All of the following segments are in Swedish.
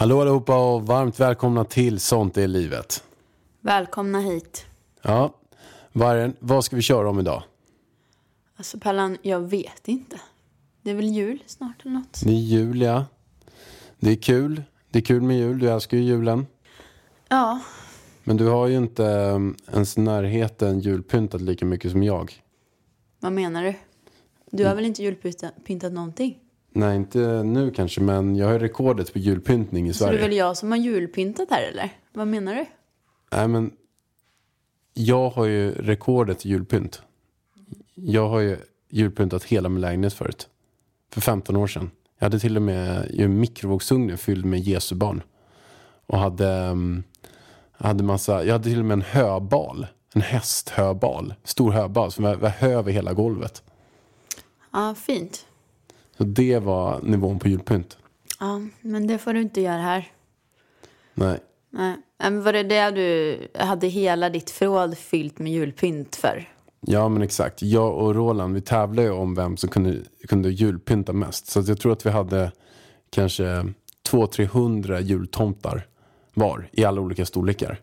Hallå allihopa och varmt välkomna till Sånt är livet. Välkomna hit. Ja, Vargen, vad ska vi köra om idag? Alltså Pallan, jag vet inte. Det är väl jul snart eller något? Det är jul, ja. Det är kul. Det är kul med jul. Du älskar ju julen. Ja, Men du har ju inte um, ens närheten julpyntat lika mycket som jag. vad menar du? Du har väl inte julpyntat pyntat någonting? Nej, inte nu kanske, men jag har rekordet på julpyntning i Så det är Sverige. väl jag som har julpyntat här eller? Vad menar du? Nej, men jag har ju rekordet i julpynt. Jag har ju julpyntat hela min lägenhet förut. För 15 år sedan. Jag hade till och med ju en mikrovågsugn fylld med Jesu barn. Och hade, um, hade massa, jag hade till och med en höbal. En hästhöbal. Stor höbal som var, var hö över hela golvet. Ja, fint. Så det var nivån på julpynt. Ja, men det får du inte göra här. Nej. Nej. Men var det det du hade hela ditt förråd fyllt med julpynt för? Ja men exakt. Jag och Roland vi tävlade ju om vem som kunde, kunde julpynta mest. Så jag tror att vi hade kanske 200-300 jultomtar var i alla olika storlekar.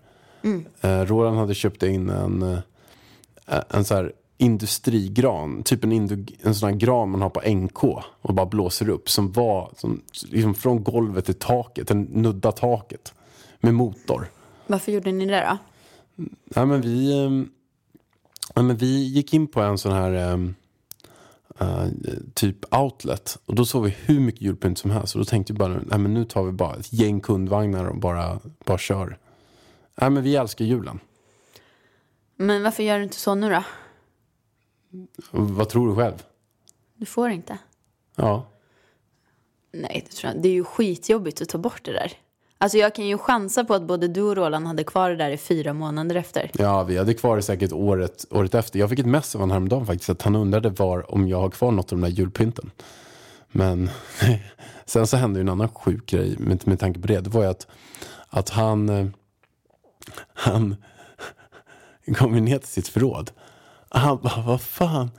Eh, Roland hade köpt in en, eh, en så här industrigran, typ en, indu, en sån här gran man har på NK och bara blåser upp som var som, liksom från golvet till taket, den nudda taket med motor. Varför gjorde ni det då? Nej, men vi, ehm, ja, men vi gick in på en sån här eh, typ outlet. Och då såg vi hur mycket julpynt som helst. Och då tänkte vi bara, nej, men nu tar vi bara ett gäng kundvagnar och bara, bara kör. Nej, men vi älskar julen. Men varför gör du inte så nu då? Vad tror du själv? Du får inte. Ja. Nej, det tror jag Det är ju skitjobbigt att ta bort det där. Alltså jag kan ju chansa på att både du och Roland hade kvar det där i fyra månader efter. Ja, vi hade kvar det säkert året, året efter. Jag fick ett mess av honom häromdagen faktiskt. Att han undrade var, om jag har kvar något av de där julpynten. Men sen så hände ju en annan sjuk grej med, med tanke på det. Det var ju att, att han, eh, han kom ner till sitt förråd. Han bara, vad fan,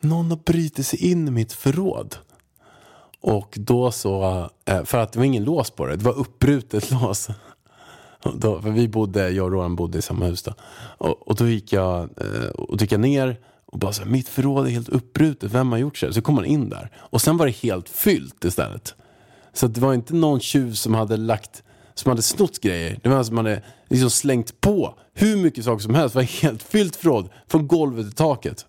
någon har brutit sig in i mitt förråd. Och då så, eh, för att det var ingen lås på det, det var uppbrutet lås. Då, för vi bodde, jag och Roland bodde i samma hus då. Och, och då gick jag, eh, och gick jag ner och bara så här, mitt förråd är helt uppbrutet, vem har gjort så? här?" Så kom man in där. Och sen var det helt fyllt istället. Så det var inte någon tjuv som hade lagt, som hade snott grejer. Det var som hade liksom slängt på hur mycket saker som helst. Det var helt fyllt förråd, från golvet till taket.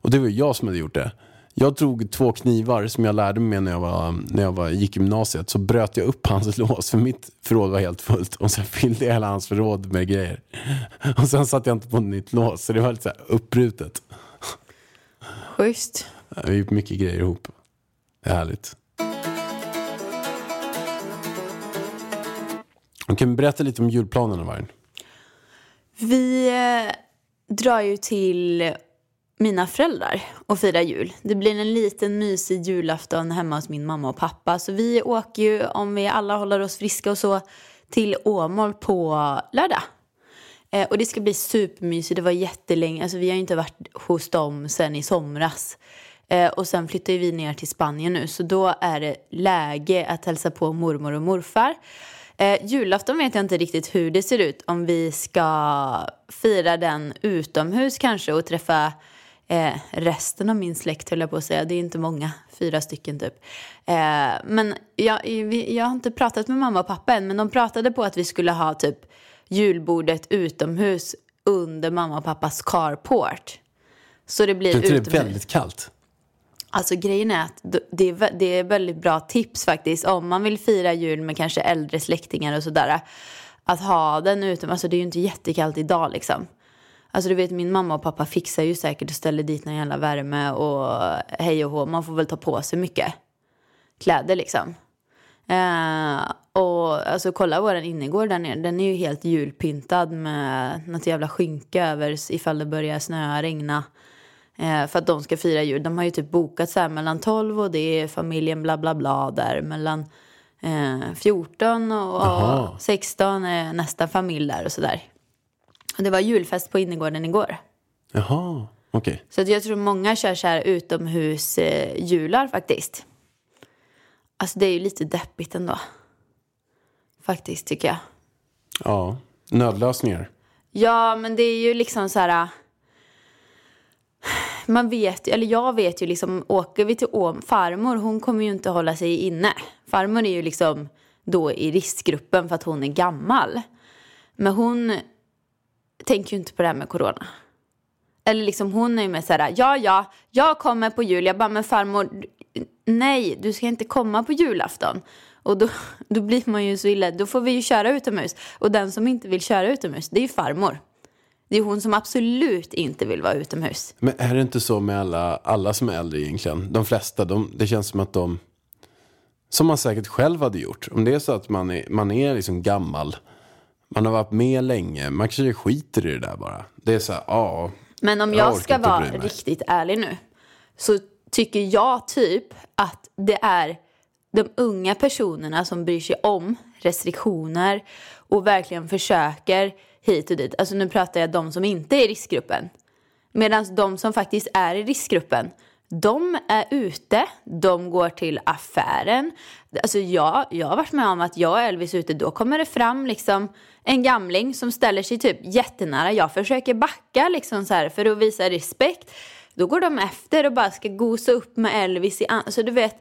Och det var jag som hade gjort det. Jag drog två knivar som jag lärde mig när jag, var, när jag var, gick i gymnasiet. Så bröt jag upp hans lås för mitt förråd var helt fullt. Och sen fyllde jag hela hans förråd med grejer. Och sen satte jag inte på nytt lås. Så det var lite så här uppbrutet. Schysst. Vi gjort mycket grejer ihop. Det är härligt. Du kan berätta lite om julplanerna Vargen? Vi eh, drar ju till mina föräldrar och firar jul. Det blir en liten mysig julafton hemma hos min mamma och pappa. Så vi åker ju, om vi alla håller oss friska och så, till Åmål på lördag. Eh, och det ska bli supermysigt. Det var jättelänge. Alltså, vi har ju inte varit hos dem sen i somras. Eh, och sen flyttar ju vi ner till Spanien nu. Så då är det läge att hälsa på mormor och morfar. Eh, julafton vet jag inte riktigt hur det ser ut. Om vi ska fira den utomhus kanske och träffa eh, resten av min släkt höll jag på att säga. Det är inte många, fyra stycken typ. Eh, men jag, jag har inte pratat med mamma och pappa än. Men de pratade på att vi skulle ha typ julbordet utomhus under mamma och pappas carport. Så det blir Är inte det utomhus. väldigt kallt? Alltså grejen är att det är, det är väldigt bra tips faktiskt om man vill fira jul med kanske äldre släktingar och sådär. Att ha den utom, alltså det är ju inte jättekallt idag liksom. Alltså du vet min mamma och pappa fixar ju säkert och ställer dit någon jävla värme och hej och hå. Man får väl ta på sig mycket kläder liksom. Eh, och alltså kolla våran innergård där nere. Den är ju helt julpyntad med något jävla skynke över ifall det börjar snöa, regna. Eh, för att de ska fira jul. De har ju typ bokat så här mellan 12 och det är familjen bla bla bla där. Mellan eh, 14 och, och 16 är nästa familj där och sådär. Och det var julfest på innergården igår. Jaha, okej. Så att jag tror många kör så här utomhusjular eh, faktiskt. Alltså det är ju lite deppigt ändå. Faktiskt tycker jag. Ja, nödlösningar. Ja, men det är ju liksom så här... Man vet eller jag vet ju liksom, åker vi till Åm, farmor hon kommer ju inte hålla sig inne. Farmor är ju liksom då i riskgruppen för att hon är gammal. Men hon tänker ju inte på det här med corona. Eller liksom hon är ju med så här, ja ja, jag kommer på jul. Jag bara, men farmor, nej, du ska inte komma på julafton. Och då, då blir man ju så illa, då får vi ju köra utomhus. Och den som inte vill köra utomhus, det är ju farmor. Det är hon som absolut inte vill vara utomhus. Men är det inte så med alla, alla som är äldre egentligen? De flesta, de, det känns som att de, som man säkert själv hade gjort. Om det är så att man är, man är liksom gammal, man har varit med länge, man kanske skiter i det där bara. Det är så här, ja. Men om Jag jag, ska vara riktigt ärlig nu så tycker jag typ att det är de unga personerna som bryr sig om restriktioner och verkligen försöker hit och dit. Alltså nu pratar jag de som inte är i riskgruppen. Medan de som faktiskt är i riskgruppen, de är ute, de går till affären. Alltså jag, jag har varit med om att jag och Elvis är ute, då kommer det fram liksom en gamling som ställer sig typ jättenära. Jag försöker backa liksom så här för att visa respekt. Då går de efter och bara ska gosa upp med Elvis i an- Alltså du vet,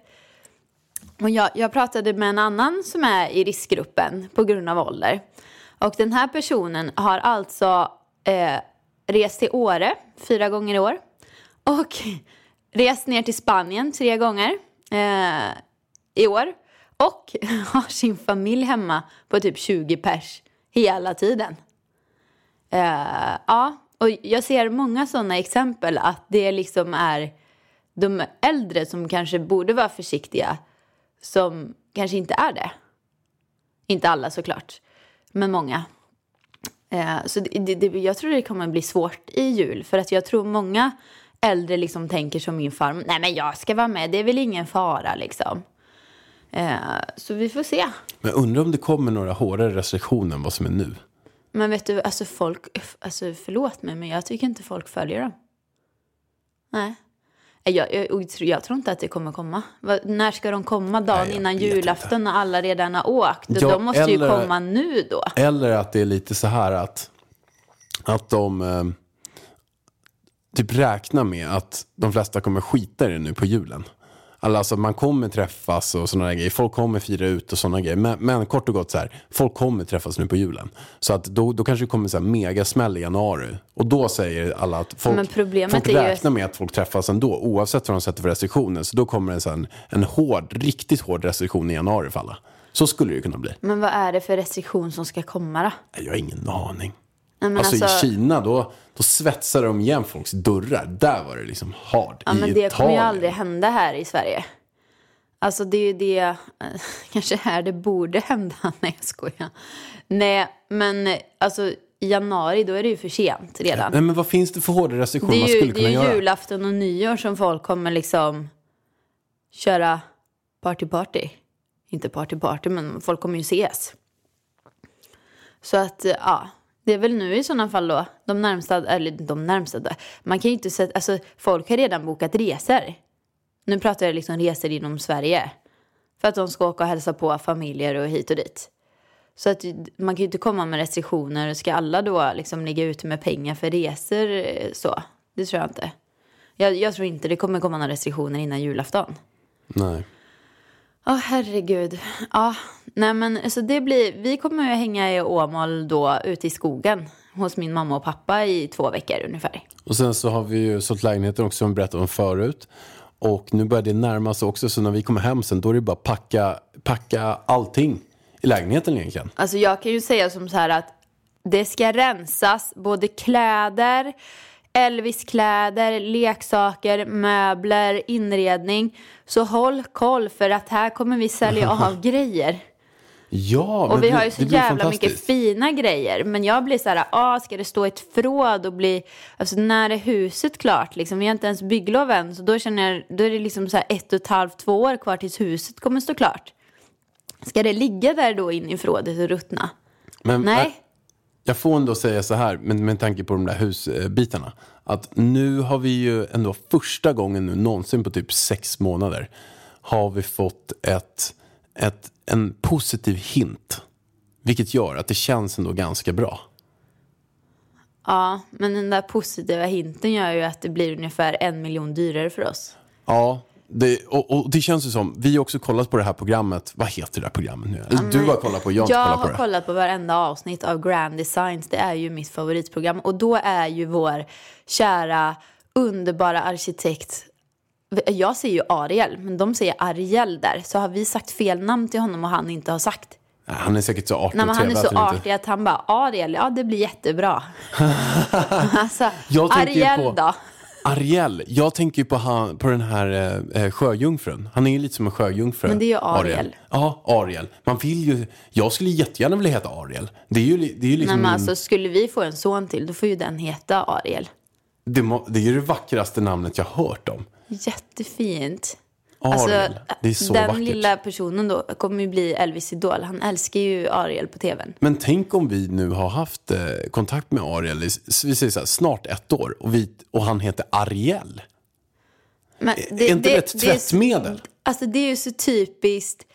och jag, jag pratade med en annan som är i riskgruppen på grund av ålder. Och den här personen har alltså eh, rest till Åre fyra gånger i år. Och rest ner till Spanien tre gånger eh, i år. Och har sin familj hemma på typ 20 pers hela tiden. Eh, ja, och jag ser många sådana exempel att det liksom är de äldre som kanske borde vara försiktiga som kanske inte är det. Inte alla såklart, men många. Eh, så det, det, jag tror det kommer bli svårt i jul för att jag tror många äldre liksom tänker som min farmor. Nej men jag ska vara med, det är väl ingen fara liksom. Eh, så vi får se. Men undrar om det kommer några hårdare restriktioner än vad som är nu. Men vet du, alltså folk, alltså förlåt mig, men jag tycker inte folk följer dem. Nej. Jag, jag, jag, tror- jag tror inte att det kommer komma. Va, när ska de komma? Dagen Nej, innan julafton när alla redan har åkt? Ja, de måste ju eller- komma nu då. Eller att det är lite så här att, att de eh, typ räknar med att de flesta kommer skita i det nu på julen. Alltså man kommer träffas och sådana grejer. Folk kommer fira ut och sådana grejer. Men, men kort och gott så här, folk kommer träffas nu på julen. Så att då, då kanske det kommer så här megasmäll i januari. Och då säger alla att folk, folk är ju- räknar med att folk träffas ändå. Oavsett vad de sätter för restriktioner. Så då kommer det en, en hård, riktigt hård restriktion i januari för alla. Så skulle det ju kunna bli. Men vad är det för restriktion som ska komma då? Jag har ingen aning. Nej, Alltså, alltså- i Kina då, då svetsade de igen folks dörrar. Där var det liksom hard. Ja, I men det kommer ju Italien. aldrig hända här i Sverige. Alltså det är ju det, eh, kanske här det borde hända. Nej jag skojar. Nej men alltså i januari då är det ju för sent redan. Nej, men vad finns det för hårda restriktioner man är ju, skulle det kunna är ju göra? julafton och nyår som folk kommer liksom köra party party. Inte party party men folk kommer ju ses. Så att ja, det är väl nu i sådana fall då. De närmsta, eller de närmsta, då. man kan ju inte sätta, alltså folk har redan bokat resor. Nu pratar jag liksom resor inom Sverige. För att de ska åka och hälsa på familjer och hit och dit. Så att man kan ju inte komma med restriktioner. Ska alla då liksom ligga ute med pengar för resor eh, så? Det tror jag inte. Jag, jag tror inte det kommer komma några restriktioner innan julafton. Nej. Åh herregud. Ja, nej men så det blir, vi kommer ju hänga i Åmål då ute i skogen hos min mamma och pappa i två veckor ungefär. Och sen så har vi ju sålt lägenheten också som vi berättade om förut. Och nu börjar det närma sig också så när vi kommer hem sen då är det bara packa, packa allting i lägenheten egentligen. Alltså jag kan ju säga som så här att det ska rensas både kläder, Elvis-kläder, leksaker, möbler, inredning. Så håll koll för att här kommer vi sälja av grejer. Ja, Och vi det- har ju så blir jävla mycket fina grejer. Men jag blir så här, ah, ska det stå ett förråd och bli, alltså när är huset klart liksom? Vi har inte ens bygglov än. Så då känner jag, då är det liksom så här ett och ett halvt, två år kvar tills huset kommer stå klart. Ska det ligga där då in i förrådet och ruttna? Men, Nej. Jag får ändå säga så här, med, med tanke på de där husbitarna. Att nu har vi ju ändå första gången nu någonsin på typ sex månader. Har vi fått ett, ett, en positiv hint. Vilket gör att det känns ändå ganska bra. Ja, men den där positiva hinten gör ju att det blir ungefär en miljon dyrare för oss. Ja, det, och, och det känns ju som, vi har också kollat på det här programmet. Vad heter det här programmet nu? Eller du har kollat på, jag har Jag kollat på har det. kollat på varenda avsnitt av Grand Designs. Det är ju mitt favoritprogram. Och då är ju vår kära, underbara arkitekt jag säger ju Ariel, men de säger Ariel där. Så har vi sagt fel namn till honom och han inte har sagt. Han är säkert så artig Nej, men han är så att han inte- artig att han bara, Ariel, ja det blir jättebra. alltså, Jag Ariel på- då? Ariel, jag tänker ju på, han, på den här eh, sjöjungfrun. Han är ju lite som en sjöjungfru. Men det är ju Ariel. Ja, Ariel. Man vill ju, jag skulle jättegärna vilja heta Ariel. Det är ju, det är ju liksom, Nej, men alltså, skulle vi få en son till, då får ju den heta Ariel. det, må- det är ju det vackraste namnet jag har hört om. Jättefint. Ariel, det är så Alltså, den vackert. lilla personen då kommer ju bli Elvis Idol. Han älskar ju Ariel på tvn. Men tänk om vi nu har haft eh, kontakt med Ariel i, vi säger så här, snart ett år och, vi, och han heter Ariel. Men är inte det ett är så- tvättmedel? alltså det är ju så typiskt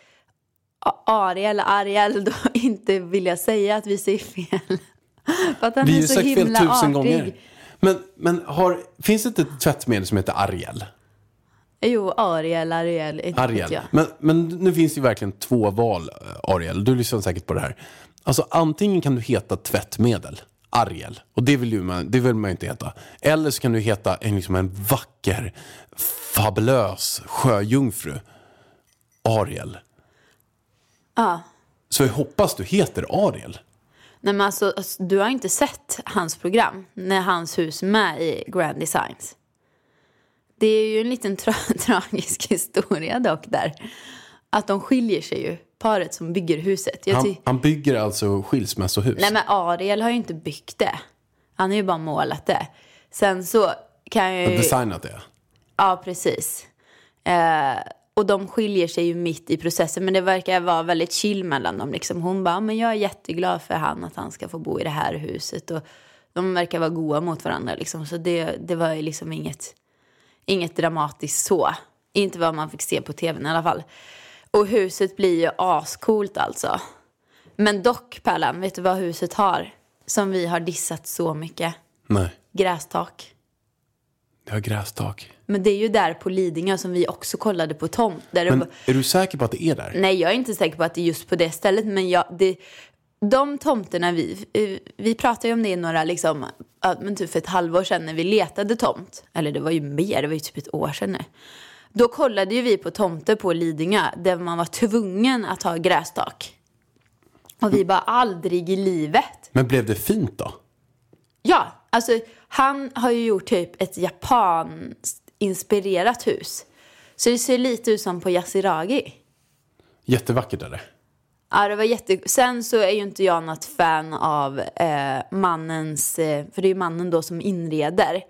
Ariel, Ariel då inte vilja säga att vi säger fel. För att han Vi har ju så sagt fel tusen artig. gånger. Men, men har, finns det inte ett tvättmedel som heter Ariel? Jo, Ariel, Ariel, Ariel. Men, men nu finns det ju verkligen två val, eh, Ariel. Du lyssnar säkert på det här. Alltså antingen kan du heta tvättmedel, Ariel. Och det vill, ju man, det vill man ju inte heta. Eller så kan du heta en, liksom en vacker, fabulös sjöjungfru, Ariel. Ja. Så jag hoppas du heter Ariel. Nej, men alltså, alltså, du har inte sett hans program när hans hus är med i Grand Designs. Det är ju en liten tra- tragisk historia dock där. Att de skiljer sig ju, paret som bygger huset. Han, han bygger alltså skilsmässohus. Nej men Ariel har ju inte byggt det. Han har ju bara målat det. Sen så kan jag ju... Designat det. Ja, precis. Eh, och de skiljer sig ju mitt i processen. Men det verkar vara väldigt chill mellan dem. Liksom. Hon bara, men jag är jätteglad för han att han ska få bo i det här huset. Och de verkar vara goa mot varandra. Liksom. Så det, det var ju liksom inget, inget dramatiskt så. Inte vad man fick se på tvn i alla fall. Och huset blir ju ascoolt alltså. Men dock, Pärlan, vet du vad huset har? Som vi har dissat så mycket. Nej, Grästak. det har grästak. Men det är ju där på Lidingö som vi också kollade på tomt. Där det Men var... är du säker på att det är där? Nej, jag är inte säker på att det är just på det stället. Men jag, det, de tomterna vi... Vi pratade ju om det i några, liksom, men typ för ett halvår sedan när vi letade tomt. Eller det var ju mer, det var ju typ ett år sedan nu. Då kollade ju vi på tomter på Lidingö där man var tvungen att ha grästak. Och vi bara, aldrig i livet. Men blev det fint då? Ja, alltså han har ju gjort typ ett japanskt inspirerat hus. Så det ser lite ut som på Yasiragi. Jättevackert är det. Ja, det var jätte... Sen så är ju inte jag något fan av eh, mannens, eh, för det är ju mannen då som inreder.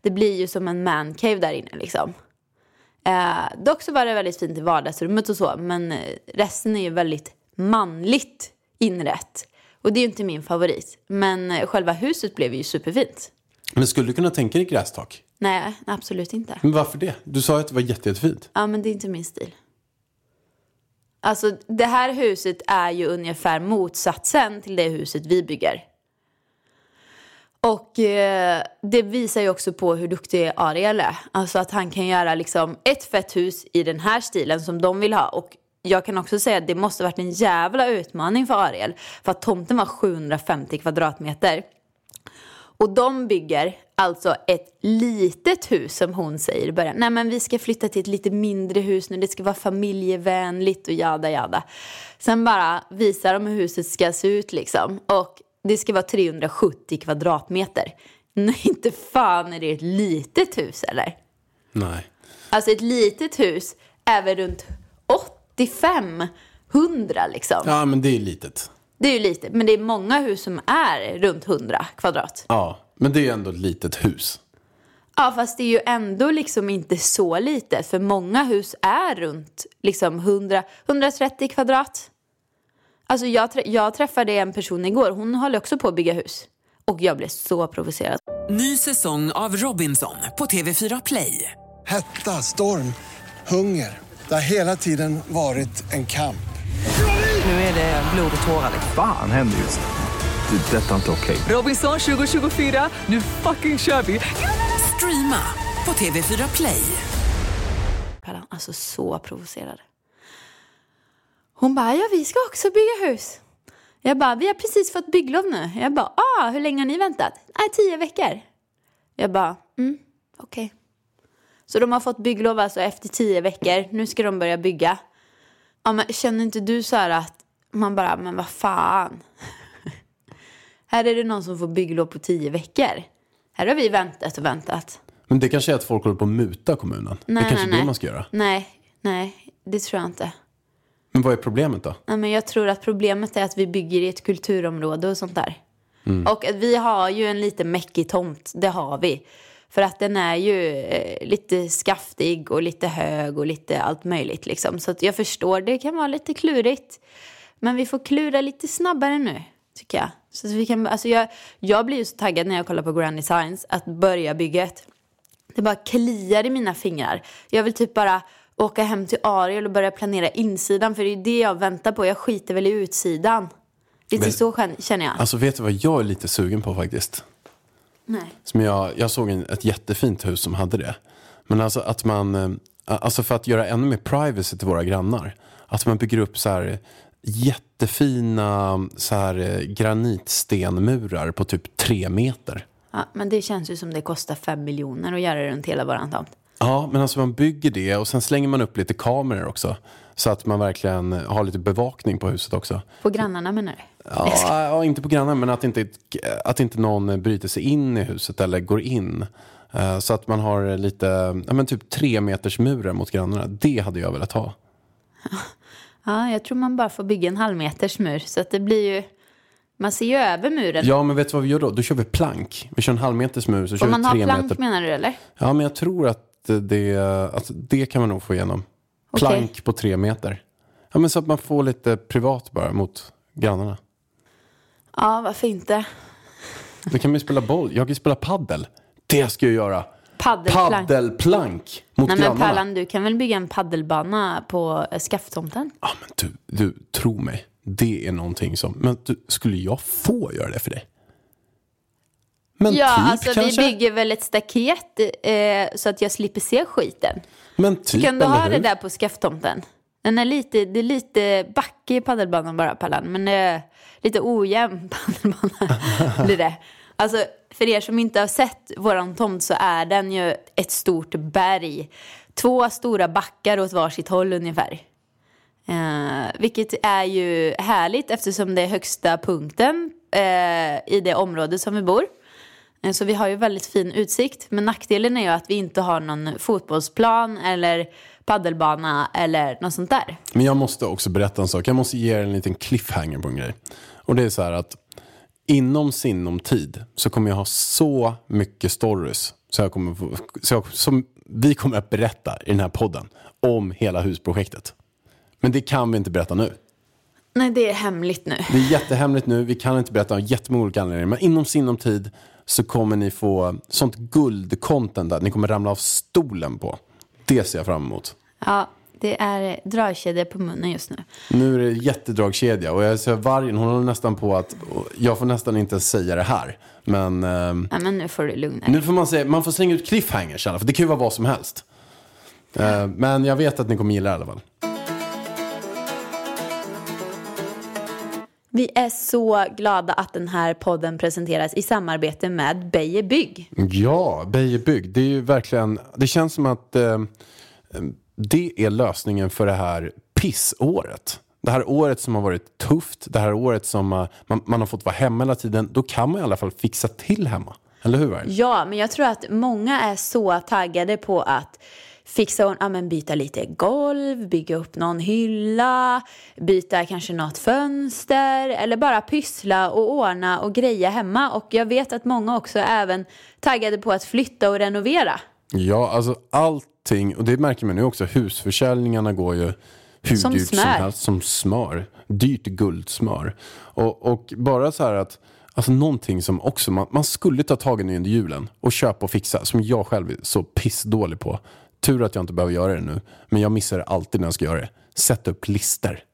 Det blir ju som en mancave där inne liksom. Eh, dock så var det väldigt fint i vardagsrummet och så, men eh, resten är ju väldigt manligt inrett. Och det är ju inte min favorit. Men eh, själva huset blev ju superfint. Men skulle du kunna tänka dig grästak? Nej, absolut inte. Men varför det? Du sa ju att det var jätte, jättefint. Ja, men det är inte min stil. Alltså, det här huset är ju ungefär motsatsen till det huset vi bygger. Och eh, det visar ju också på hur duktig Ariel är. Alltså att han kan göra liksom ett fett hus i den här stilen som de vill ha och jag kan också säga att det måste varit en jävla utmaning för Ariel. För att tomten var 750 kvadratmeter. Och de bygger alltså ett litet hus som hon säger i början. Nej men vi ska flytta till ett lite mindre hus nu, det ska vara familjevänligt och jada jada. Sen bara visar de hur huset ska se ut liksom. Och det ska vara 370 kvadratmeter. Nej, inte fan är det ett litet hus eller? Nej. Alltså ett litet hus är väl runt 85, 100 liksom. Ja, men det är litet. Det är ju lite, men det är många hus som är runt 100 kvadrat. Ja, men det är ju ändå ett litet hus. Ja, fast det är ju ändå liksom inte så litet. För många hus är runt liksom 100, 130 kvadrat. Alltså jag, jag träffade en person igår, hon håller också på att bygga hus. Och jag blev så provocerad. Ny säsong av Robinson på TV4 Play. Hetta, storm, hunger. Det har hela tiden varit en kamp. Nu är det blod och tårar. Fan händer just nu. Det. är Detta är inte okej. Robinson 2024, nu fucking kör vi! Streama på TV4 Play. Alltså så provocerad. Hon bara, ja vi ska också bygga hus. Jag bara, vi har precis fått bygglov nu. Jag bara, ah, hur länge har ni väntat? Nej, tio veckor. Jag bara, mm, okej. Så de har fått bygglov alltså efter tio veckor. Nu ska de börja bygga. Ja, men känner inte du så här att man bara, men vad fan. här är det någon som får bygglov på tio veckor. Här har vi väntat och väntat. Men det kanske är att folk håller på att muta kommunen. Nej, det kanske nej, är det man ska göra. Nej, nej, det tror jag inte. Men vad är problemet då? Nej, men jag tror att problemet är att vi bygger i ett kulturområde och sånt där. Och att vi har ju en lite mäckig tomt, det har vi. För att den är ju eh, lite skaftig och lite hög och lite allt möjligt liksom. Så att jag förstår, det kan vara lite klurigt. Men vi får klura lite snabbare nu, tycker jag. Så vi kan, alltså jag, jag blir ju så taggad när jag kollar på Grand Designs att börja bygget. Det bara kliar i mina fingrar. Jag vill typ bara åka hem till Ariel och börja planera insidan. För det är det jag väntar på. Jag skiter väl i utsidan. Lite Men- så kän- känner jag. Alltså vet du vad jag är lite sugen på faktiskt? Nej. Som jag, jag såg en, ett jättefint hus som hade det. Men alltså att man, eh, alltså för att göra ännu mer privacy till våra grannar. Att man bygger upp så här jättefina så här eh, granitstenmurar på typ tre meter. Ja, men det känns ju som det kostar fem miljoner att göra runt hela våran tomt. Ja, men alltså man bygger det och sen slänger man upp lite kameror också. Så att man verkligen har lite bevakning på huset också. På grannarna menar du? Ja, ja, inte på grannar, men att inte, att inte någon bryter sig in i huset eller går in. Eh, Så att man har lite, ja, men typ tre meters murar mot grannarna. Det hade jag velat ha. Ja, jag tror man bara får bygga en halv meters mur. Så att det blir ju... Man ser ju över muren. Ja, men vet du vad vi gör då? Då kör vi plank. Vi kör en halv meters mur, så kör Om man vi har tre plank meter. menar du eller? Ja, men jag tror att det, att det kan man nog få igenom. Plank på tre meter. Ja, men så att man får lite privat bara mot grannarna. Ja, varför inte? Då kan man ju spela boll. Jag kan ju spela paddel. Det ska jag göra. Paddelplank. Paddelplank mot Nej men grannarna. Pallan, du kan väl bygga en paddelbana på eh, skafftomten? Ja, men du, du, tro mig. Det är någonting som... Men du, skulle jag få göra det för dig? Men Ja, typ alltså kanske? vi bygger väl ett staket eh, så att jag slipper se skiten. Men typ, kan du eller ha hur? det där på skafftomten? Den är lite, det är lite backe i paddelbanan bara, Pallan. Men är lite ojämn paddelbana blir det. Alltså, för er som inte har sett våran tomt så är den ju ett stort berg. Två stora backar åt varsitt håll ungefär. Eh, vilket är ju härligt eftersom det är högsta punkten eh, i det område som vi bor. Eh, Så vi har ju väldigt fin utsikt. Men nackdelen är ju att vi inte har någon fotbollsplan eller paddelbana eller något sånt där. Men jag måste också berätta en sak. Jag måste ge er en liten cliffhanger på en grej. Och det är så här att inom sinom tid så kommer jag ha så mycket stories så jag kommer så jag, som vi kommer att berätta i den här podden om hela husprojektet. Men det kan vi inte berätta nu. Nej, det är hemligt nu. Det är jättehemligt nu. Vi kan inte berätta av jättemånga olika anledningar. Men inom sinom tid så kommer ni få sånt guldcontent där ni kommer ramla av stolen på. Det ser jag fram emot. Ja, det är dragkedja på munnen just nu. Nu är det jättedragkedja och jag ser vargen, hon håller nästan på att, jag får nästan inte säga det här. Men ehm, Ja, men nu får du lugna dig. nu får man säga, man får slänga ut cliffhangers för det kan ju vara vad som helst. Eh, men jag vet att ni kommer gilla det i alla fall. Vi är så glada att den här podden presenteras i samarbete med Beijer Bygg. Ja, Beijer Bygg. Det är ju verkligen, det känns som att eh, det är lösningen för det här pissåret. Det här året som har varit tufft, det här året som eh, man, man har fått vara hemma hela tiden. Då kan man i alla fall fixa till hemma. Eller hur? Ja, men jag tror att många är så taggade på att fixa och ja, men byta lite golv, bygga upp någon hylla, byta kanske något fönster eller bara pyssla och ordna och greja hemma. Och jag vet att många också är även taggade på att flytta och renovera. Ja, alltså allting. Och det märker man nu också. Husförsäljningarna går ju hur Som dyrt som smör. helst. Som smör. Dyrt guldsmör. Och, och bara så här att Alltså någonting som också man, man skulle ta tag i nu under julen och köpa och fixa. Som jag själv är så pissdålig på. Tur att jag inte behöver göra det nu. Men jag missar det alltid när jag ska göra det. Sätta upp lister.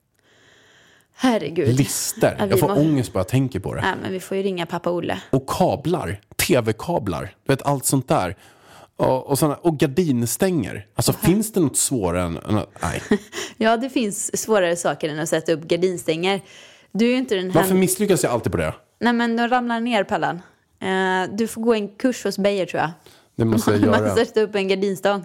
Herregud. Lister. Ja, Jag får må- ångest bara jag tänker på det. Nej, men vi får ju ringa pappa Olle. Och kablar. Tv-kablar. Du vet allt sånt där. Och, och, såna, och gardinstänger. Alltså finns det något svårare än... nej. Ja, det finns svårare saker än att sätta upp gardinstänger. Du är inte den här... Varför misslyckas jag alltid på det? Nej, men de ramlar ner, Pallan. Eh, du får gå en kurs hos Beijer, tror jag. Det måste jag Man göra. sätter upp en gardinstång.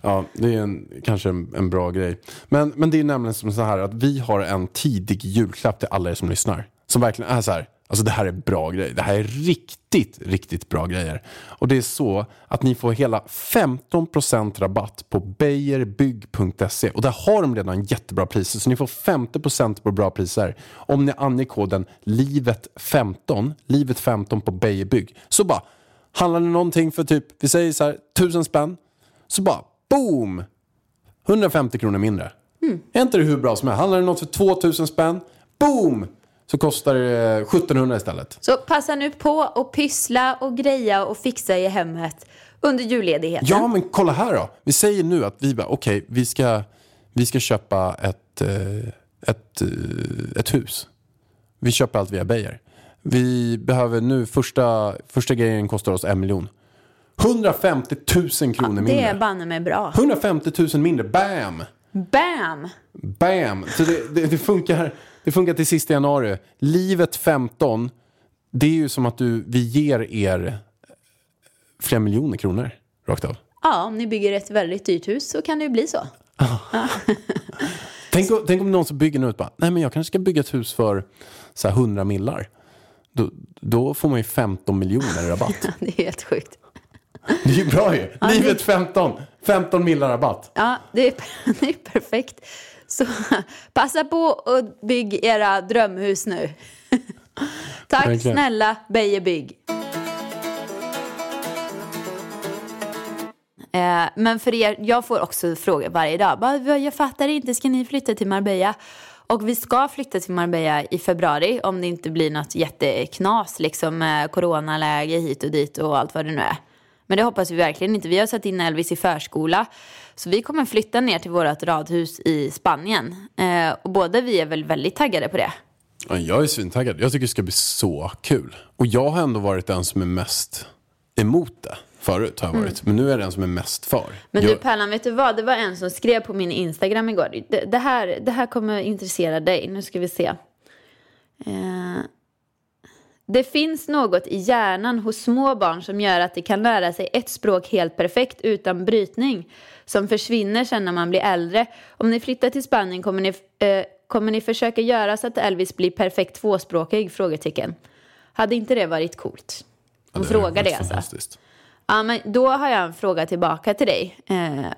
Ja, det är en, kanske en, en bra grej. Men, men det är nämligen som så här att vi har en tidig julklapp till alla er som lyssnar. Som verkligen är så här, alltså det här är bra grejer. Det här är riktigt, riktigt bra grejer. Och det är så att ni får hela 15% rabatt på beijerbygg.se. Och där har de redan jättebra priser. Så ni får 50% på bra priser. Om ni anger koden LIVET15, LIVET15 på Beijerbygg. Så bara, handlar ni någonting för typ, vi säger så här, 1000 spänn. Så bara, boom! 150 kronor mindre. Är inte det hur bra som helst? Handlar det något för 2000 spänn? Boom! Så kostar det 1700 istället. Så passa nu på och pyssla och greja och fixa i hemmet under julledigheten. Ja, men kolla här då. Vi säger nu att vi bara, okej, vi, ska, vi ska köpa ett, eh, ett, eh, ett hus. Vi köper allt via Beijer. Vi behöver nu, första, första grejen kostar oss en miljon. 150 000 kronor det mindre. är banne mig bra. 150 000 mindre, bam! Bam! Bam! Så det, det, det, funkar, det funkar till sista januari. Livet 15, det är ju som att du, vi ger er flera miljoner kronor rakt av. Ja, om ni bygger ett väldigt dyrt hus så kan det ju bli så. Tänk, om- tänk om någon som bygger nu bara, nej men jag kanske ska bygga ett hus för så här 100 millar. Då, då får man ju 15 miljoner i rabatt. Det är helt sjukt. Det är ju bra ju. Livet 15, 15 millar rabatt. Ja, det är, det är perfekt. Så passa på och bygg era drömhus nu. Tack Verkligen. snälla Beijer Bygg. Eh, Men för er, jag får också frågor varje dag. Bara, "Vad, Jag fattar inte, ska ni flytta till Marbella? Och vi ska flytta till Marbella i februari om det inte blir något jätteknas liksom med coronaläge hit och dit och allt vad det nu är. Men det hoppas vi verkligen inte. Vi har satt in Elvis i förskola. Så vi kommer flytta ner till vårt radhus i Spanien. Eh, och båda vi är väl väldigt taggade på det. Ja, Jag är svintaggad. Jag tycker det ska bli så kul. Och jag har ändå varit den som är mest emot det. Förut har jag varit. Men nu är jag den som är mest för. Mm. Men jag, du Pärlan, vet du vad? Det var en som skrev på min Instagram igår. Det, det, här, det här kommer intressera dig. Nu ska vi se. Eh, det finns något i hjärnan hos små barn som gör att de kan lära sig ett språk helt perfekt utan brytning. Som försvinner sen när man blir äldre. Om ni flyttar till Spanien kommer ni, eh, kommer ni försöka göra så att Elvis blir perfekt tvåspråkig? Frågetecken. Hade inte det varit coolt? Hon hade frågar det alltså. Ja, men då har jag en fråga tillbaka till dig. Eh,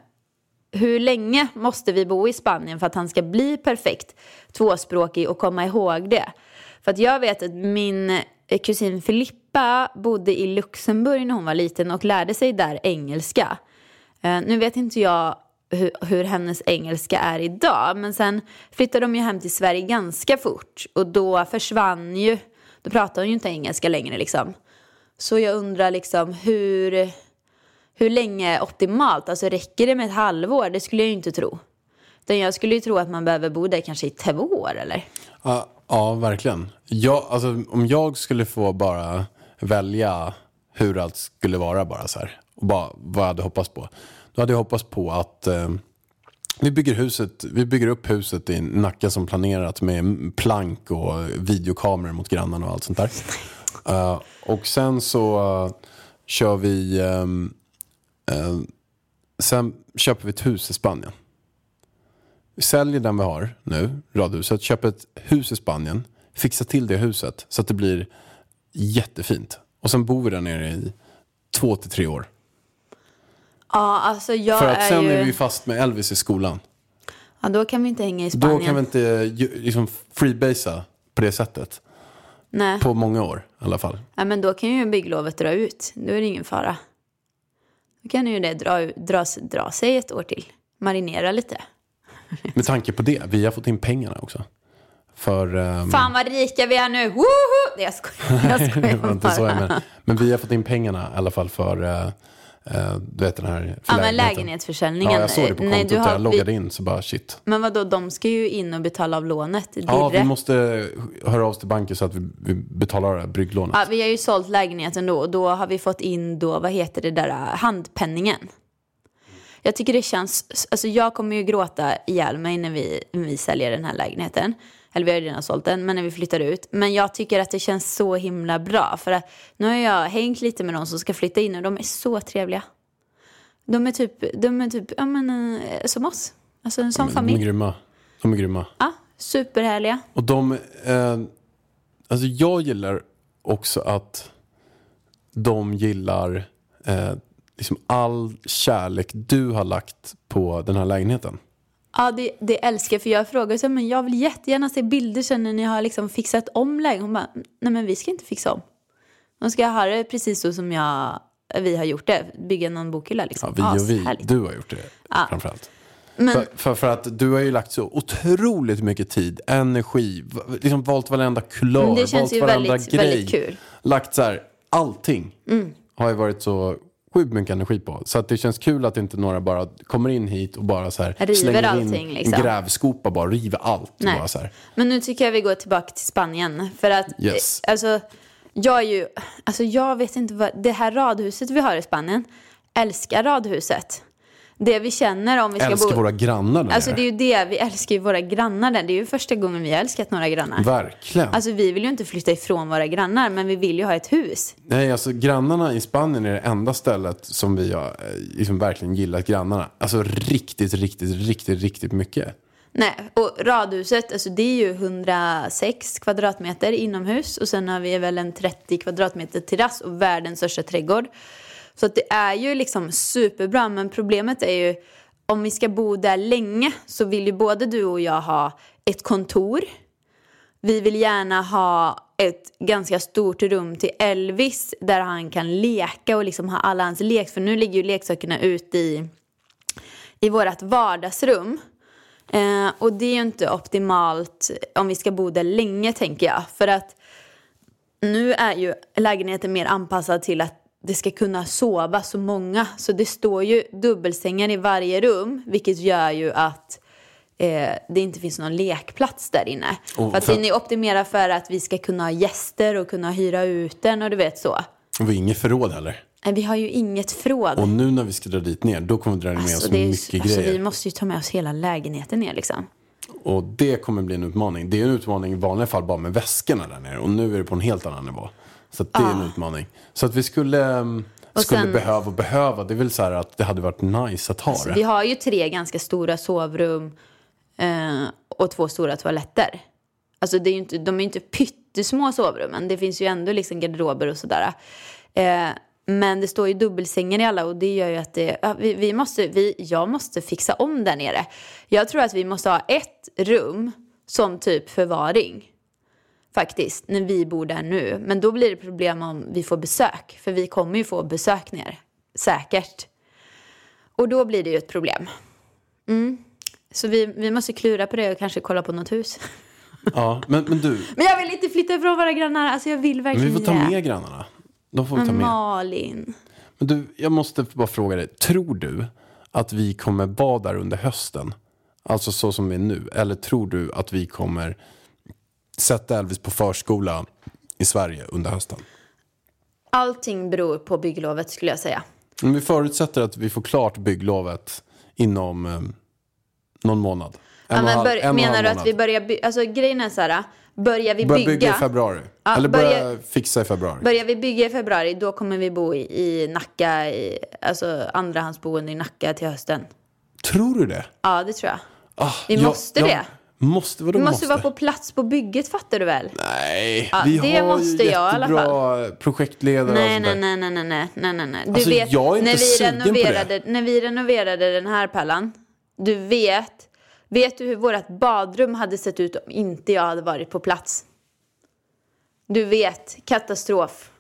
hur länge måste vi bo i Spanien för att han ska bli perfekt tvåspråkig och komma ihåg det? För att jag vet att min Eh, kusin Filippa bodde i Luxemburg när hon var liten och lärde sig där engelska. Eh, nu vet inte jag hur, hur hennes engelska är idag, men sen flyttade de ju hem till Sverige ganska fort och då försvann ju, då pratade hon ju inte engelska längre liksom. Så jag undrar liksom hur, hur länge är optimalt? Alltså räcker det med ett halvår? Det skulle jag ju inte tro. Utan jag skulle ju tro att man behöver bo där kanske i två år eller? Ja, ja, verkligen. Jag, alltså, om jag skulle få bara välja hur allt skulle vara bara så här. Och bara vad jag hade hoppats på. Då hade jag hoppats på att, eh, Vi bygger, huset, vi bygger upp huset i Nacka som planerat med plank och videokameror mot grannarna och allt sånt där. Eh, och sen så eh, kör vi... ehm, eh, sen köper vi ett hus i Spanien. Vi säljer den vi har nu, radhuset, köper ett hus i Spanien, fixar till det huset så att det blir jättefint. Och sen bor vi där nere i två till tre år. Ja, alltså jag För att är sen ju... är vi fast med Elvis i skolan. Ja, då kan vi inte hänga i Spanien. Då kan vi inte liksom freebasea på det sättet. Nej. På många år i alla fall. Ja, men då kan ju bygglovet dra ut. Då är det ingen fara. Då kan ju det dra, dra, dra sig ett år till. Marinera lite. Med tanke på det, vi har fått in pengarna också. För... ehm, Fan vad rika vi är nu! Woho! Nej, Jag skojar, jag skojar var inte så jag bara. menar. Men vi har fått in pengarna i alla fall för... eh, eh, du vet den här... Ja, men lägenhetsförsäljningen. Ja, jag såg det på Nej, kontot. du har- jag loggade in så bara shit. Men vadå, de ska ju in och betala av lånet. Ja, vi måste höra av oss till banken så att vi, vi betalar brygglånet. Ja, vi har ju sålt lägenheten då och då har vi fått in då, vad heter det där, handpenningen. Jag tycker det känns, alltså jag kommer ju gråta ihjäl mig när vi, när vi säljer den här lägenheten. Eller vi har ju redan sålt den, men när vi flyttar ut. Men jag tycker att det känns så himla bra. För att nu har jag hängt lite med de som ska flytta in och de är så trevliga. De är typ, de är typ, ja men eh, som oss. Alltså en sån de är familj. grymma. De är grymma. Ja, superhärliga. Och de, eh, alltså jag gillar också att de gillar eh, liksom all kärlek du har lagt på den här lägenheten. Ja, det, det älskar jag. För jag frågar så men jag vill jättegärna se bilder sen när ni har liksom fixat om lägenheten. Hon bara, nej men vi ska inte fixa om. De ska ha det precis så som jag, vi har gjort det. Bygga någon bokhylla Ja, liksom. vi och vi, du har gjort det framförallt. Men, För, för, för att du har ju lagt så otroligt mycket tid, energi, liksom valt varenda kulör, valt varenda väldigt- grej. väldigt. Mm. Lagt så här, allting har ju varit så sjukt mycket energi på. Så att det känns kul att inte några bara kommer in hit och bara så här River slänger in allting, liksom. en grävskopa bara, river allt. Nej. Bara så här. men nu tycker jag vi går tillbaka till Spanien. För att, Yes. eh, alltså, jag är ju, alltså jag vet inte vad, det här radhuset vi har i Spanien, älskar radhuset. Det vi känner om vi ska Älskar bo... våra grannar där Alltså det är ju det, vi älskar ju våra grannar där. Det är ju första gången vi har älskat några grannar. Verkligen. Alltså vi vill ju inte flytta ifrån våra grannar, men vi vill ju ha ett hus. Nej, alltså grannarna i Spanien är det enda stället som vi har eh, liksom verkligen gillat grannarna. Alltså riktigt, riktigt, riktigt, riktigt mycket. Nej, och radhuset, alltså det är ju 106 kvadratmeter inomhus och sen har vi väl en 30 kvadratmeter terrass och världens största trädgård. Så att det är ju liksom superbra, men problemet är ju om vi ska bo där länge så vill ju både du och jag ha ett kontor. Vi vill gärna ha ett ganska stort rum till Elvis där han kan leka och liksom ha alla hans lek. För nu ligger ju leksakerna ute i, i vårt vardagsrum. Eh, och det är ju inte optimalt om vi ska bo där länge tänker jag. För att nu är ju lägenheten mer anpassad till att det ska kunna sova så många. Så det står ju dubbelsängar i varje rum, vilket gör ju att eh, det inte finns någon lekplats där inne. Och för att för- den är optimerad för att vi ska kunna ha gäster och kunna hyra ut den och du vet så. Och vi har inget förråd heller. Nej, vi har ju inget förråd. Och nu när vi ska dra dit ner, då kommer vi dra med Alltså, oss mycket alltså, grejer. vi måste ju ta med oss hela lägenheten ner liksom. Och det kommer bli en utmaning. Det är en utmaning i vanliga fall bara med väskorna där nere. Och nu är det på en helt annan nivå. Så det är en utmaning. Så att vi skulle, um, Och skulle sen- behöva behöva. Det är väl så här att det hade varit nice att ha Alltså, det. vi har ju tre ganska stora sovrum eh, och två stora toaletter. Alltså det är inte, de är ju inte pyttesmå sovrummen. Det finns ju ändå liksom garderober och sådär. Eh, men det står ju dubbelsängar i alla och det gör ju att det, ja, vi, vi måste, vi, jag måste fixa om där nere. Jag tror att vi måste ha ett rum som typ förvaring. Faktiskt, när vi bor där nu. Men då blir det problem om vi får besök. För vi kommer ju få besök ner. Säkert. Och då blir det ju ett problem. Mm. Så vi, vi måste klura på det och kanske kolla på något hus. Ja, men, men du, Men jag vill inte flytta ifrån våra grannar. Alltså jag vill men verkligen vi får ta med grannarna. De får vi ta Men med. Malin. Men du, jag måste bara fråga dig. Tror du att vi kommer vara där under hösten? Alltså så som vi är nu. Eller tror du att vi kommer sätta Elvis på förskola i Sverige under hösten? Allting beror på bygglovet skulle jag säga. Om vi förutsätter att vi får klart bygglovet inom eh, någon månad. En Ja, men bör, menar du att vi börjar bygga, alltså grejen är så här, börjar vi Börja bygga, bygga i februari? Ja, Eller börja börja- fixa i februari? börjar vi bygga i februari, då kommer vi bo i, i Nacka, i, alltså andrahandsboende i Nacka till hösten. Tror du det? Ja, det tror jag. Ah, Vi jag- måste jag- det. Måste? Vadå Vi måste, måste? vara på plats på bygget, fattar du väl? Nej, Ja, vi det har måste ju jag jättebra projektledare Nej, och nej, där. nej, nej, nej, nej, nej, nej. Du Alltså, vet, jag är inte när vi, renoverade, när vi renoverade den här pärlan, du vet, vet du hur vårt badrum hade sett ut om inte jag hade varit på plats? Du vet, katastrof.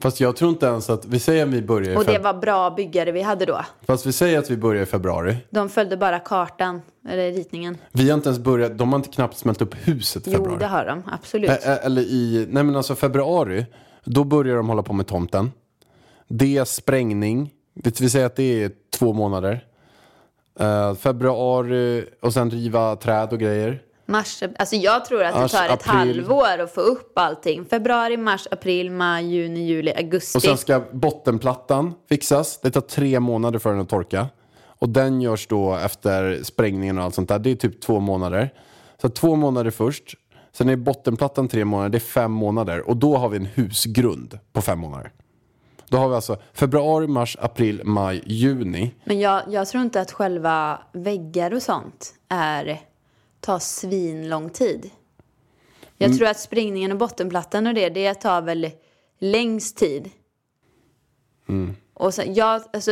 Fast jag tror inte ens att, vi säger att vi börjar i Och det var bra byggare vi hade då. Fast vi säger att vi börjar i februari. De följde bara kartan, eller ritningen. Vi har inte ens börjat, de har inte knappt smält upp huset i Jo, februari. det har de, absolut. Ä- Eller i, nej men alltså februari, då börjar de hålla på med tomten. Det är sprängning, vi säger att det är två månader. Eh, februari och sen riva träd och grejer. Mars, alltså jag tror att det Mars, tar ett april. halvår att få upp allting. Februari, mars, april, maj, juni, juli, augusti. Och sen ska bottenplattan fixas. Det tar tre månader för den att torka. Och den görs då efter sprängningen och allt sånt där. Det är typ två månader. Så två månader först. Sen är bottenplattan tre månader. Det är fem månader. Och då har vi en husgrund på fem månader. Då har vi alltså februari, mars, april, maj, juni. Men jag, jag tror inte att själva väggar och sånt är, tar svin lång tid. Jag Mm. tror att sprängningen och bottenplattan och det, det tar väl längst tid. Mm. Och sen, jag, alltså,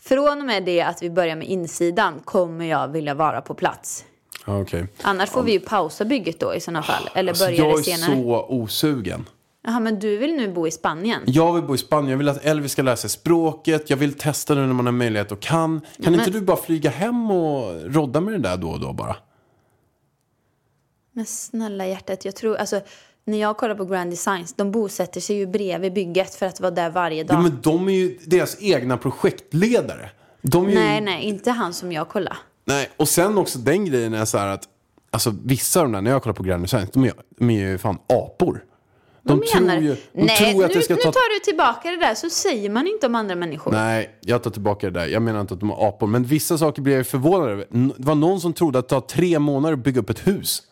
från och med det att vi börjar med insidan kommer jag vilja vara på plats. Ja, Okej. Annars får vi ju pausa bygget då i sådana fall. Eller Alltså, börja jag det är senare. så osugen. Jaha, men du vill nu bo i Spanien? Jag vill bo i Spanien. Jag vill att Elvis ska lära sig språket. Jag vill testa nu när man har möjlighet och kan. Kan inte du bara flyga hem och rodda med det där då och då bara? Men snälla hjärtat, jag tror, alltså när jag kollar på Grand Designs, de bosätter sig ju bredvid bygget för att vara där varje dag. Ja, men de är ju deras egna projektledare. Ju... Nej, nej, inte han som jag kollar. Nej, och sen också den grejen är så här att Alltså vissa av de där, när jag kollar på Grand Design, de är, de är ju fan apor. De Vad tror menar ju, du? de Nej, tror att nu, det ska nu ta... tar du tillbaka det där, så säger man inte om andra människor. Nej, jag tar tillbaka det där. Jag menar inte att de är apor. Men vissa saker blir jag ju förvånad över. Det var någon som trodde att det tar tre månader att bygga upp ett hus.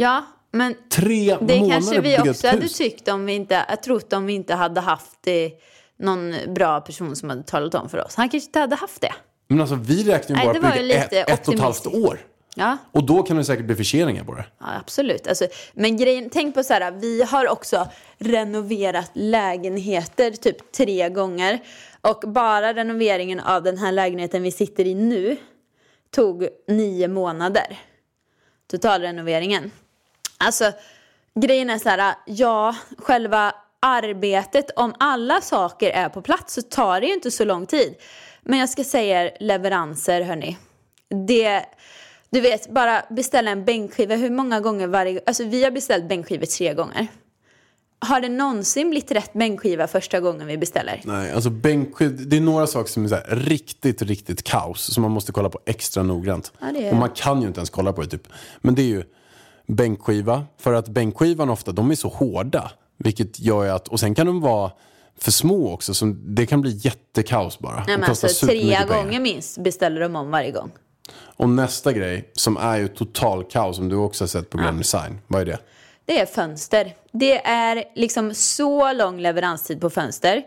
Ja, men Tre det kanske vi också hade hus. tyckt om vi inte, jag trott om vi inte hade haft eh, någon bra person som hade talat om för oss. Han kanske inte hade haft det. Men alltså vi räknar ju Nej, bara det på var ju bygga ett, lite ett och ett halvt år. Ja, Och då kan det säkert bli förseningar på det. Ja, absolut. Alltså, men grejen, tänk på så här, vi har också renoverat lägenheter typ tre gånger. Och bara renoveringen av den här lägenheten vi sitter i nu tog nio månader. Totalrenoveringen. Alltså, grejen är så här, ja, själva arbetet, om alla saker är på plats så tar det ju inte så lång tid. Men jag ska säga er leveranser, hörni. Det, du vet, bara beställa en bänkskiva. Hur många gånger varje... Alltså vi har beställt bänkskivor tre gånger. Har det någonsin blivit rätt bänkskiva första gången vi beställer? Nej, alltså bänkskiv, det är några saker som är här riktigt, riktigt kaos. Som man måste kolla på extra noggrant. Ja, Och man kan ju inte ens kolla på det typ. Men det är ju bänkskiva. För att bänkskivan ofta, de är så hårda. Vilket gör att, och sen kan de vara för små också. Så det kan bli jättekaos bara. Nej, men alltså, tre gånger minst beställer de om varje gång. Och nästa grej, som är ju total kaos, som du också har sett på Grand Design. Vad är det? Det är fönster. Det är liksom så lång leveranstid på fönster.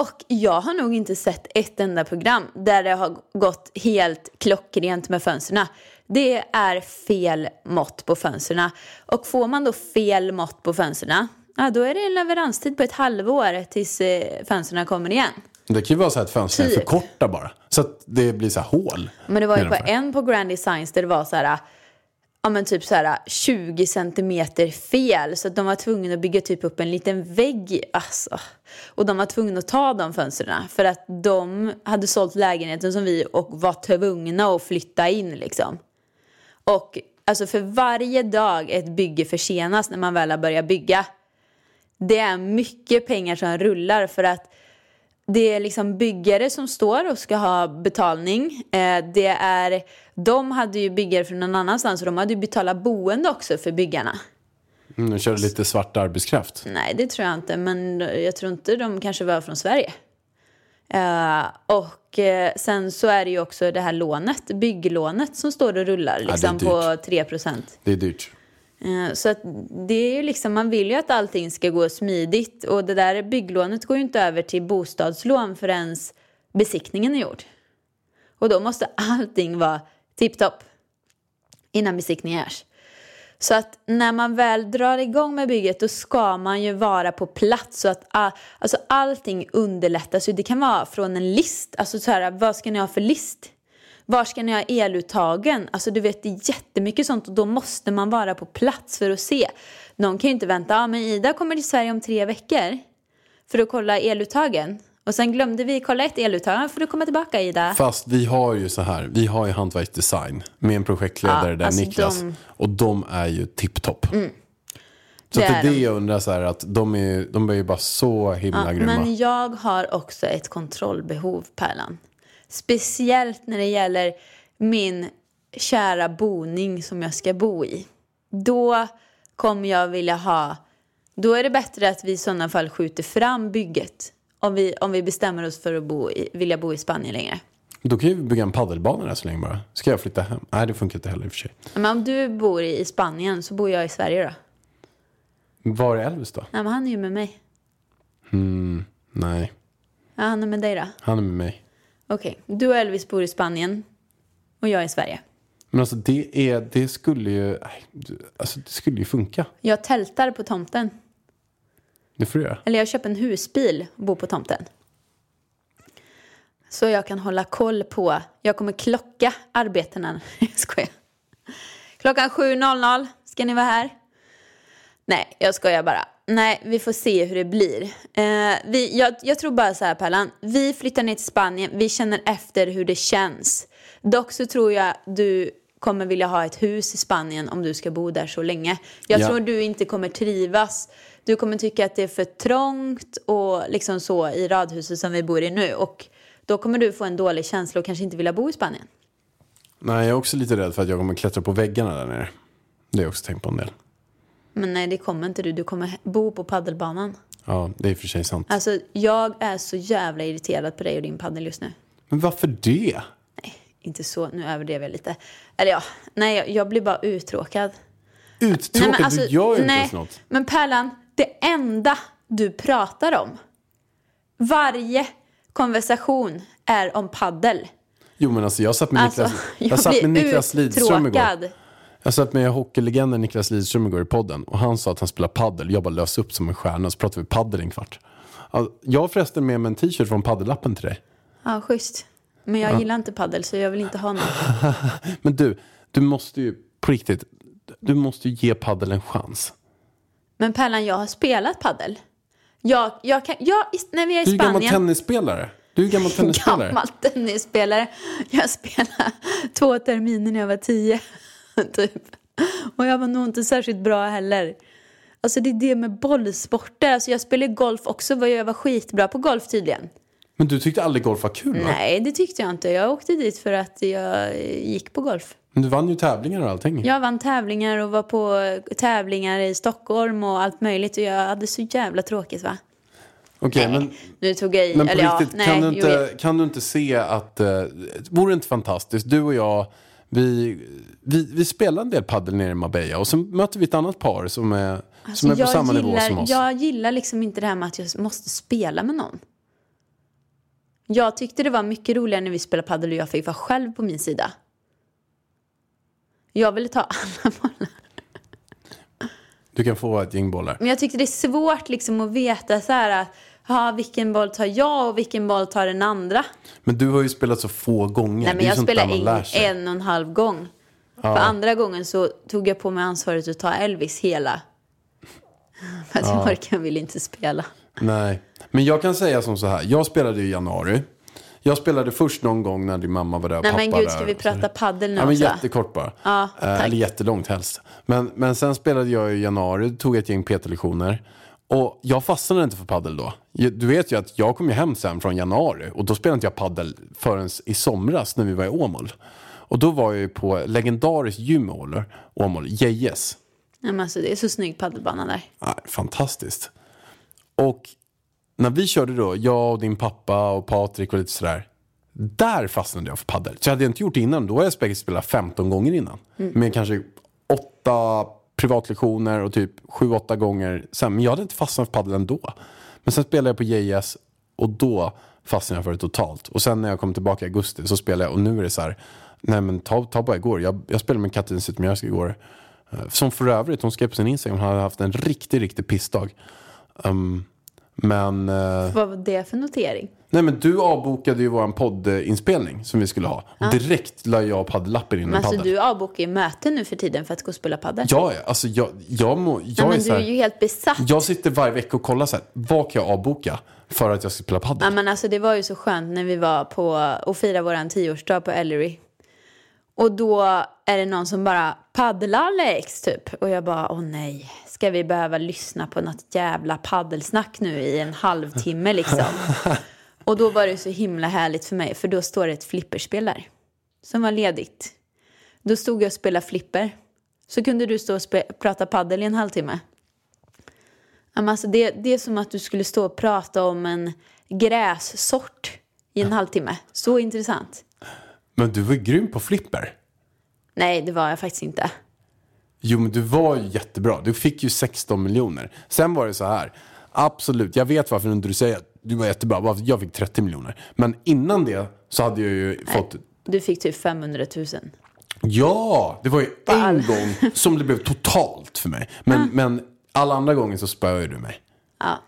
Och jag har nog inte sett ett enda program där det har gått helt klockrent med fönstren. Det är fel mått på fönstren. Och får man då fel mått på fönstren, ja, då är det en leveranstid på ett halvår tills eh, fönstren kommer igen. Det kan ju vara så att fönstren är Typ. för korta bara. Så att det blir så här hål. Men det var ju på en på Grand Designs där det var så här, ja men typ så här 20 centimeter fel. Så att de var tvungna att bygga typ upp en liten vägg. Alltså. Och de var tvungna att ta de fönstren. För att de hade sålt lägenheten som vi och var tvungna att flytta in liksom. Och alltså för varje dag ett bygge försenas när man väl har börjat bygga. Det är mycket pengar som rullar för att det är liksom byggare som står och ska ha betalning. Eh, det är, de hade ju byggare från någon annanstans och de hade ju betalat boende också för byggarna. Mm, de kör lite svart arbetskraft. Nej, det tror jag inte, men jag tror inte de kanske var från Sverige. Eh, och eh, sen så är det ju också det här lånet, bygglånet som står och rullar liksom på 3 procent. Det är dyrt. Eh, så att det är ju liksom, man vill ju att allting ska gå smidigt och det där bygglånet går ju inte över till bostadslån förrän besiktningen är gjord. Och då måste allting vara tipptopp innan besiktningen görs. Så att när man väl drar igång med bygget då ska man ju vara på plats så att ah, alltså allting underlättas. ju. Det kan vara från en list, alltså så här, vad ska ni ha för list? Var ska ni ha eluttagen? Alltså du vet det är jättemycket sånt och då måste man vara på plats för att se. Någon kan ju inte vänta, ja men Ida kommer till Sverige om tre veckor för att kolla eluttagen. Och sen glömde vi kolla ett eluttag, ja, får du komma tillbaka Ida. Fast vi har ju så här, vi har ju hantverksdesign med en projektledare Ja, där, alltså Niklas. de- Och de är ju tipptopp. Så Det är är det de. jag undrar så här, att de är, de är ju bara så himla Ja, grymma. men jag har också ett kontrollbehov, Pärlan. Speciellt när det gäller min kära boning som jag ska bo i. Då kommer jag vilja ha... Då är det bättre att vi i sådana fall skjuter fram bygget. Om vi, om vi bestämmer oss för att bo i, vilja bo i Spanien längre. Då kan vi bygga en paddelbana där så länge bara. Ska jag flytta hem? Nej, det funkar inte heller i och för sig. Men om du bor i Spanien så bor jag i Sverige då. Var är Elvis då? Nej, men han är ju med mig. Nej, Ja, han är med dig då. han är med mig. Okej, du och Elvis bor i Spanien och jag i Sverige. Men alltså det, är, det skulle ju, alltså det skulle ju funka. Jag tältar på tomten. Det får du göra. Eller jag köper en husbil och bor på tomten. Så jag kan hålla koll på, jag kommer klocka arbetena. Jag skojar. Klockan 7.00 ska ni vara här. Nej, jag skojar bara. Nej, vi får se hur det blir. Eh, vi, jag, jag tror bara så här Pärlan, vi flyttar ner till Spanien, vi känner efter hur det känns. Dock så tror jag du kommer vilja ha ett hus i Spanien om du ska bo där så länge. Jag Ja. tror du inte kommer trivas. Du kommer tycka att det är för trångt och liksom så i radhuset som vi bor i nu. Och då kommer du få en dålig känsla och kanske inte vilja bo i Spanien. Nej, jag är också lite rädd för att jag kommer klättra på väggarna där nere. Det har jag också tänkt på en del. Men nej, det kommer inte du. Du kommer bo på paddelbanan. Ja, det är i och för sig sant. Alltså, jag är så jävla irriterad på dig och din paddel just nu. Men varför det? Inte så, nu överdrev jag lite. Eller ja, nej, jag, jag blir bara uttråkad. Uttråkad, Nej, men alltså, du gör ju inte nej, ens något. Men Pärlan, det enda du pratar om, varje konversation är om paddel. Jo men alltså jag satt med Alltså, Niklas, jag, jag satt med Niklas Lidström igår. Jag satt med hockeylegenden Niklas Lidström igår i podden och han sa att han spelar paddel. Jag bara lös upp som en stjärna så pratade vi paddel en kvart. Ja, Jag har förresten med mig en t-shirt från paddelappen till dig. Ja, schysst. Men jag gillar inte paddel så jag vill inte ha något. Men du, du måste ju på riktigt, du måste ju ge paddel en chans. Men Pärlan, jag har spelat paddel. Jag, jag kan, jag, när vi är i Du är gammal Spanien. tennisspelare. Du är gammal tennisspelare. Gammal tennisspelare. Jag spelade två terminer när jag var tio. Typ. Och jag var nog inte särskilt bra heller. Alltså det är det med bollsporter. Alltså jag spelade golf också. var Jag var skitbra på golf tydligen. Men du tyckte aldrig golf var kul va? Nej, det tyckte jag inte. Jag åkte dit för att jag gick på golf. Men du vann ju tävlingar och allting. Jag vann tävlingar och var på tävlingar i Stockholm och allt möjligt. Och jag hade så jävla tråkigt va? Okej, men, Nu tog jag i. men på eller ja, riktigt, nej, kan, du jo, inte, kan du inte se att, uh, vore det inte fantastiskt, du och jag, vi, vi, vi spelar en del paddel nere i Marbella och så möter vi ett annat par som är, som är på Alltså, samma nivå gillar, som oss. Jag gillar liksom inte det här med att jag måste spela med någon. Jag tyckte det var mycket roligare när vi spelade padel och jag fick vara själv på min sida. Jag ville ta alla bollar. Du kan få ett gäng bollar. Men jag tyckte det är svårt liksom att veta så här att ja, vilken boll tar jag och vilken boll tar den andra. Men du har ju spelat så få gånger. Nej, men jag spelade en, en och en halv gång. För andra gången så tog jag på mig ansvaret att ta Elvis hela. För att jag orkar vill inte spela. Nej, men jag kan säga som så här. Jag spelade i januari. Jag spelade först någon gång när din mamma var där och Nej pappa men gud, där. ska vi prata paddel nu Ja, men också? jättekort bara. Ja, Eh, tack. Eller jättelångt helst. Men, men sen spelade jag i januari, tog ett gäng PT-lektioner. Och jag fastnade inte för paddel då. Du vet ju att jag kom ju hem sen från januari och då spelade inte jag paddel förrän i somras när vi var i Åmål. Och då var jag ju på legendariskt gym i Åmål, Gejes. Nej, men alltså, det är så snygg paddelbana där. Ja, fantastiskt. Och när vi körde då, jag och din pappa och Patrik och lite sådär. Där fastnade jag för paddel. Så hade jag inte gjort det innan, då har jag säkert spelat 15 gånger innan. Med kanske åtta privatlektioner och typ sju, åtta gånger sen. Men jag hade inte fastnat för padel ändå. Men sen spelade jag på JS och då fastnade jag för det totalt. Och sen när jag kom tillbaka i augusti så spelade jag och nu är det så här. Nej men ta, ta bara igår. Jag, jag spelade med Katrin Zytomierska igår. Eh, som för övrigt, hon skrev på sin Instagram, hon hade haft en riktig, riktig pissdag. Um, men, eh, Vad var det för notering? nej men du avbokade ju våran poddinspelning som vi skulle ha. Direkt la jag paddelappen in Men en alltså paddel. du avbokar ju möten nu för tiden för att gå och spela padel. Ja, ja, alltså jag, jag, må, jag Nej, är men så du är ju helt besatt. jag sitter varje vecka och kollar så här, vad kan jag avboka för att jag ska spela paddel? Ja, men alltså, det var ju så skönt när vi var på och firade våran tioårsdag på Ellery. Och då är det någon som bara paddlar Alex typ. Och jag bara åh nej, ska vi behöva lyssna på något jävla paddelsnack nu i en halvtimme liksom. och då var det så himla härligt för mig för då står det ett flipperspel där. Som var ledigt. Då stod jag och spelade flipper. Så kunde du stå och prata paddel i en halvtimme. Alltså det, det är som att du skulle stå och prata om en grässort i en halvtimme. Så intressant. Men du var grym på flipper. Nej, det var jag faktiskt inte. Jo, men du var ju jättebra. Du fick ju 16 miljoner. Sen var det så här. Absolut, jag vet varför inte du säger att du var jättebra. Jag fick 30 miljoner. Men innan det så hade jag ju fått... Du fick typ 500 000. Ja, det var ju en all- gång som det blev totalt för mig. Men, men alla andra gånger så spöade du mig. Ja.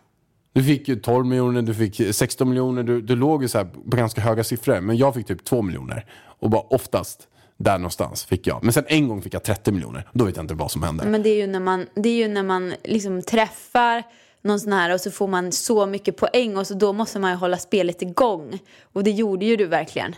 Du fick ju 12 miljoner, du fick 16 miljoner. Du, du låg ju så här på ganska höga siffror. Men jag fick typ 2 miljoner. Och bara oftast där någonstans fick jag. Men sen en gång fick jag 30 miljoner. Då vet jag inte vad som hände. Men det är ju när man, det är ju när man liksom träffar någon sån här och så får man så mycket poäng och så då måste man ju hålla spelet igång. Och det gjorde ju du verkligen.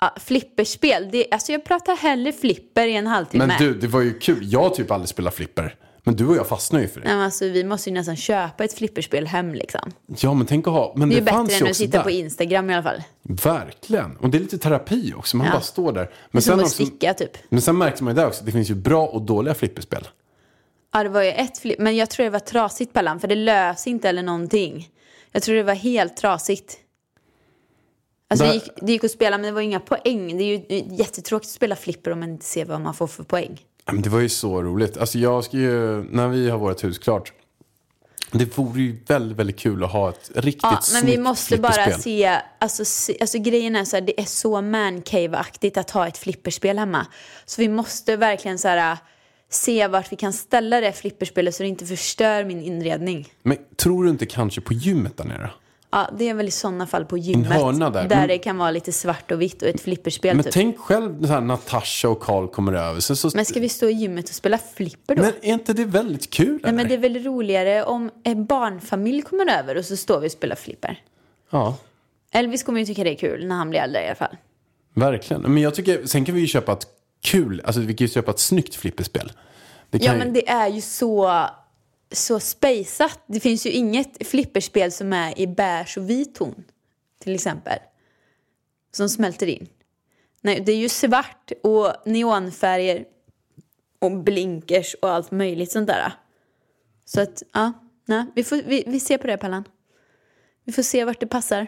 Ja, flipperspel, det, alltså jag pratar hellre flipper i en halvtimme. Men du, det var ju kul. Jag har typ aldrig spelat flipper. Men du och jag fastnade ju för det. Nej, men alltså, vi måste ju nästan köpa ett flipperspel hem liksom. Ja, men tänk att ha. Men Det det, är ju fanns bättre än att sitta där. på Instagram i alla fall. Verkligen. Och det är lite terapi också. Man Ja. bara står där. Det är Men som sen, att sticka typ. men sen märkte man ju där också. Det finns ju bra och dåliga flipperspel. Ja, det var ju ett flip, men jag tror det var trasigt Pallan, för det lös inte eller någonting. Jag tror det var helt trasigt. Alltså det gick, det gick att spela, men det var inga poäng. Det är ju jättetråkigt att spela flipper om man inte ser vad man får för poäng. Men det var ju så roligt. Alltså jag ska ju, när vi har vårt hus klart. Det vore ju väldigt, väldigt kul att ha ett riktigt Ja, men vi måste bara se, alltså, se, alltså grejen är så här, det är så mancave-aktigt att ha ett flipperspel hemma. Så vi måste verkligen så här, se vart vi kan ställa det flipperspelet så det inte förstör min inredning. Men tror du inte kanske på gymmet där nere? Ja, det är väl i sådana fall på gymmet. hörna där. Där Men- det kan vara lite svart och vitt och ett flipperspel Men typ. tänk själv när Natasha och Karl kommer över. Så, så, Men ska vi stå i gymmet och spela flipper då? men är inte det väldigt kul? Nej, eller? men det är väl roligare om en barnfamilj kommer över och så står vi och spelar flipper. Ja, Elvis kommer ju tycka det är kul när han blir äldre i alla fall. verkligen. Men jag tycker, sen kan vi ju köpa ett kul, alltså vi kan ju köpa ett snyggt flipperspel. Ja, ju- men det är ju så, så spejsat. Det finns ju inget flipperspel som är i beige och vit ton, till exempel. Som smälter in. Nej, det är ju svart och neonfärger och blinkers och allt möjligt sånt där. Så att, ja, nej, vi, får, vi, vi ser på det, Pallan. Vi får se vart det passar.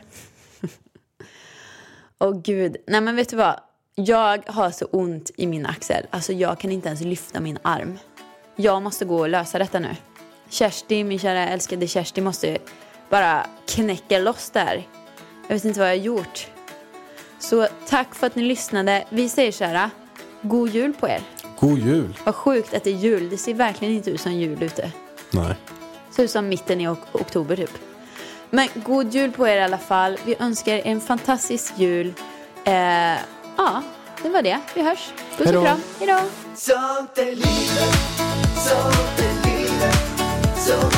Åh gud, nej men vet du vad? Jag har så ont i min axel. Alltså jag kan inte ens lyfta min arm. Jag måste gå och lösa detta nu. Kersti, min kära älskade Kersti, måste bara knäcka loss det här. Jag vet inte vad jag har gjort. Så tack för att ni lyssnade. Vi säger så här, god jul på er. God jul. Vad sjukt att det är jul. Det ser verkligen inte ut som jul ute. Nej. Det ser ut som mitten i ok- oktober typ. Men god jul på er i alla fall. Vi önskar er en fantastisk jul. Eh, ja, det var det. Vi hörs. Puss och kram. Hejdå. Sånt Så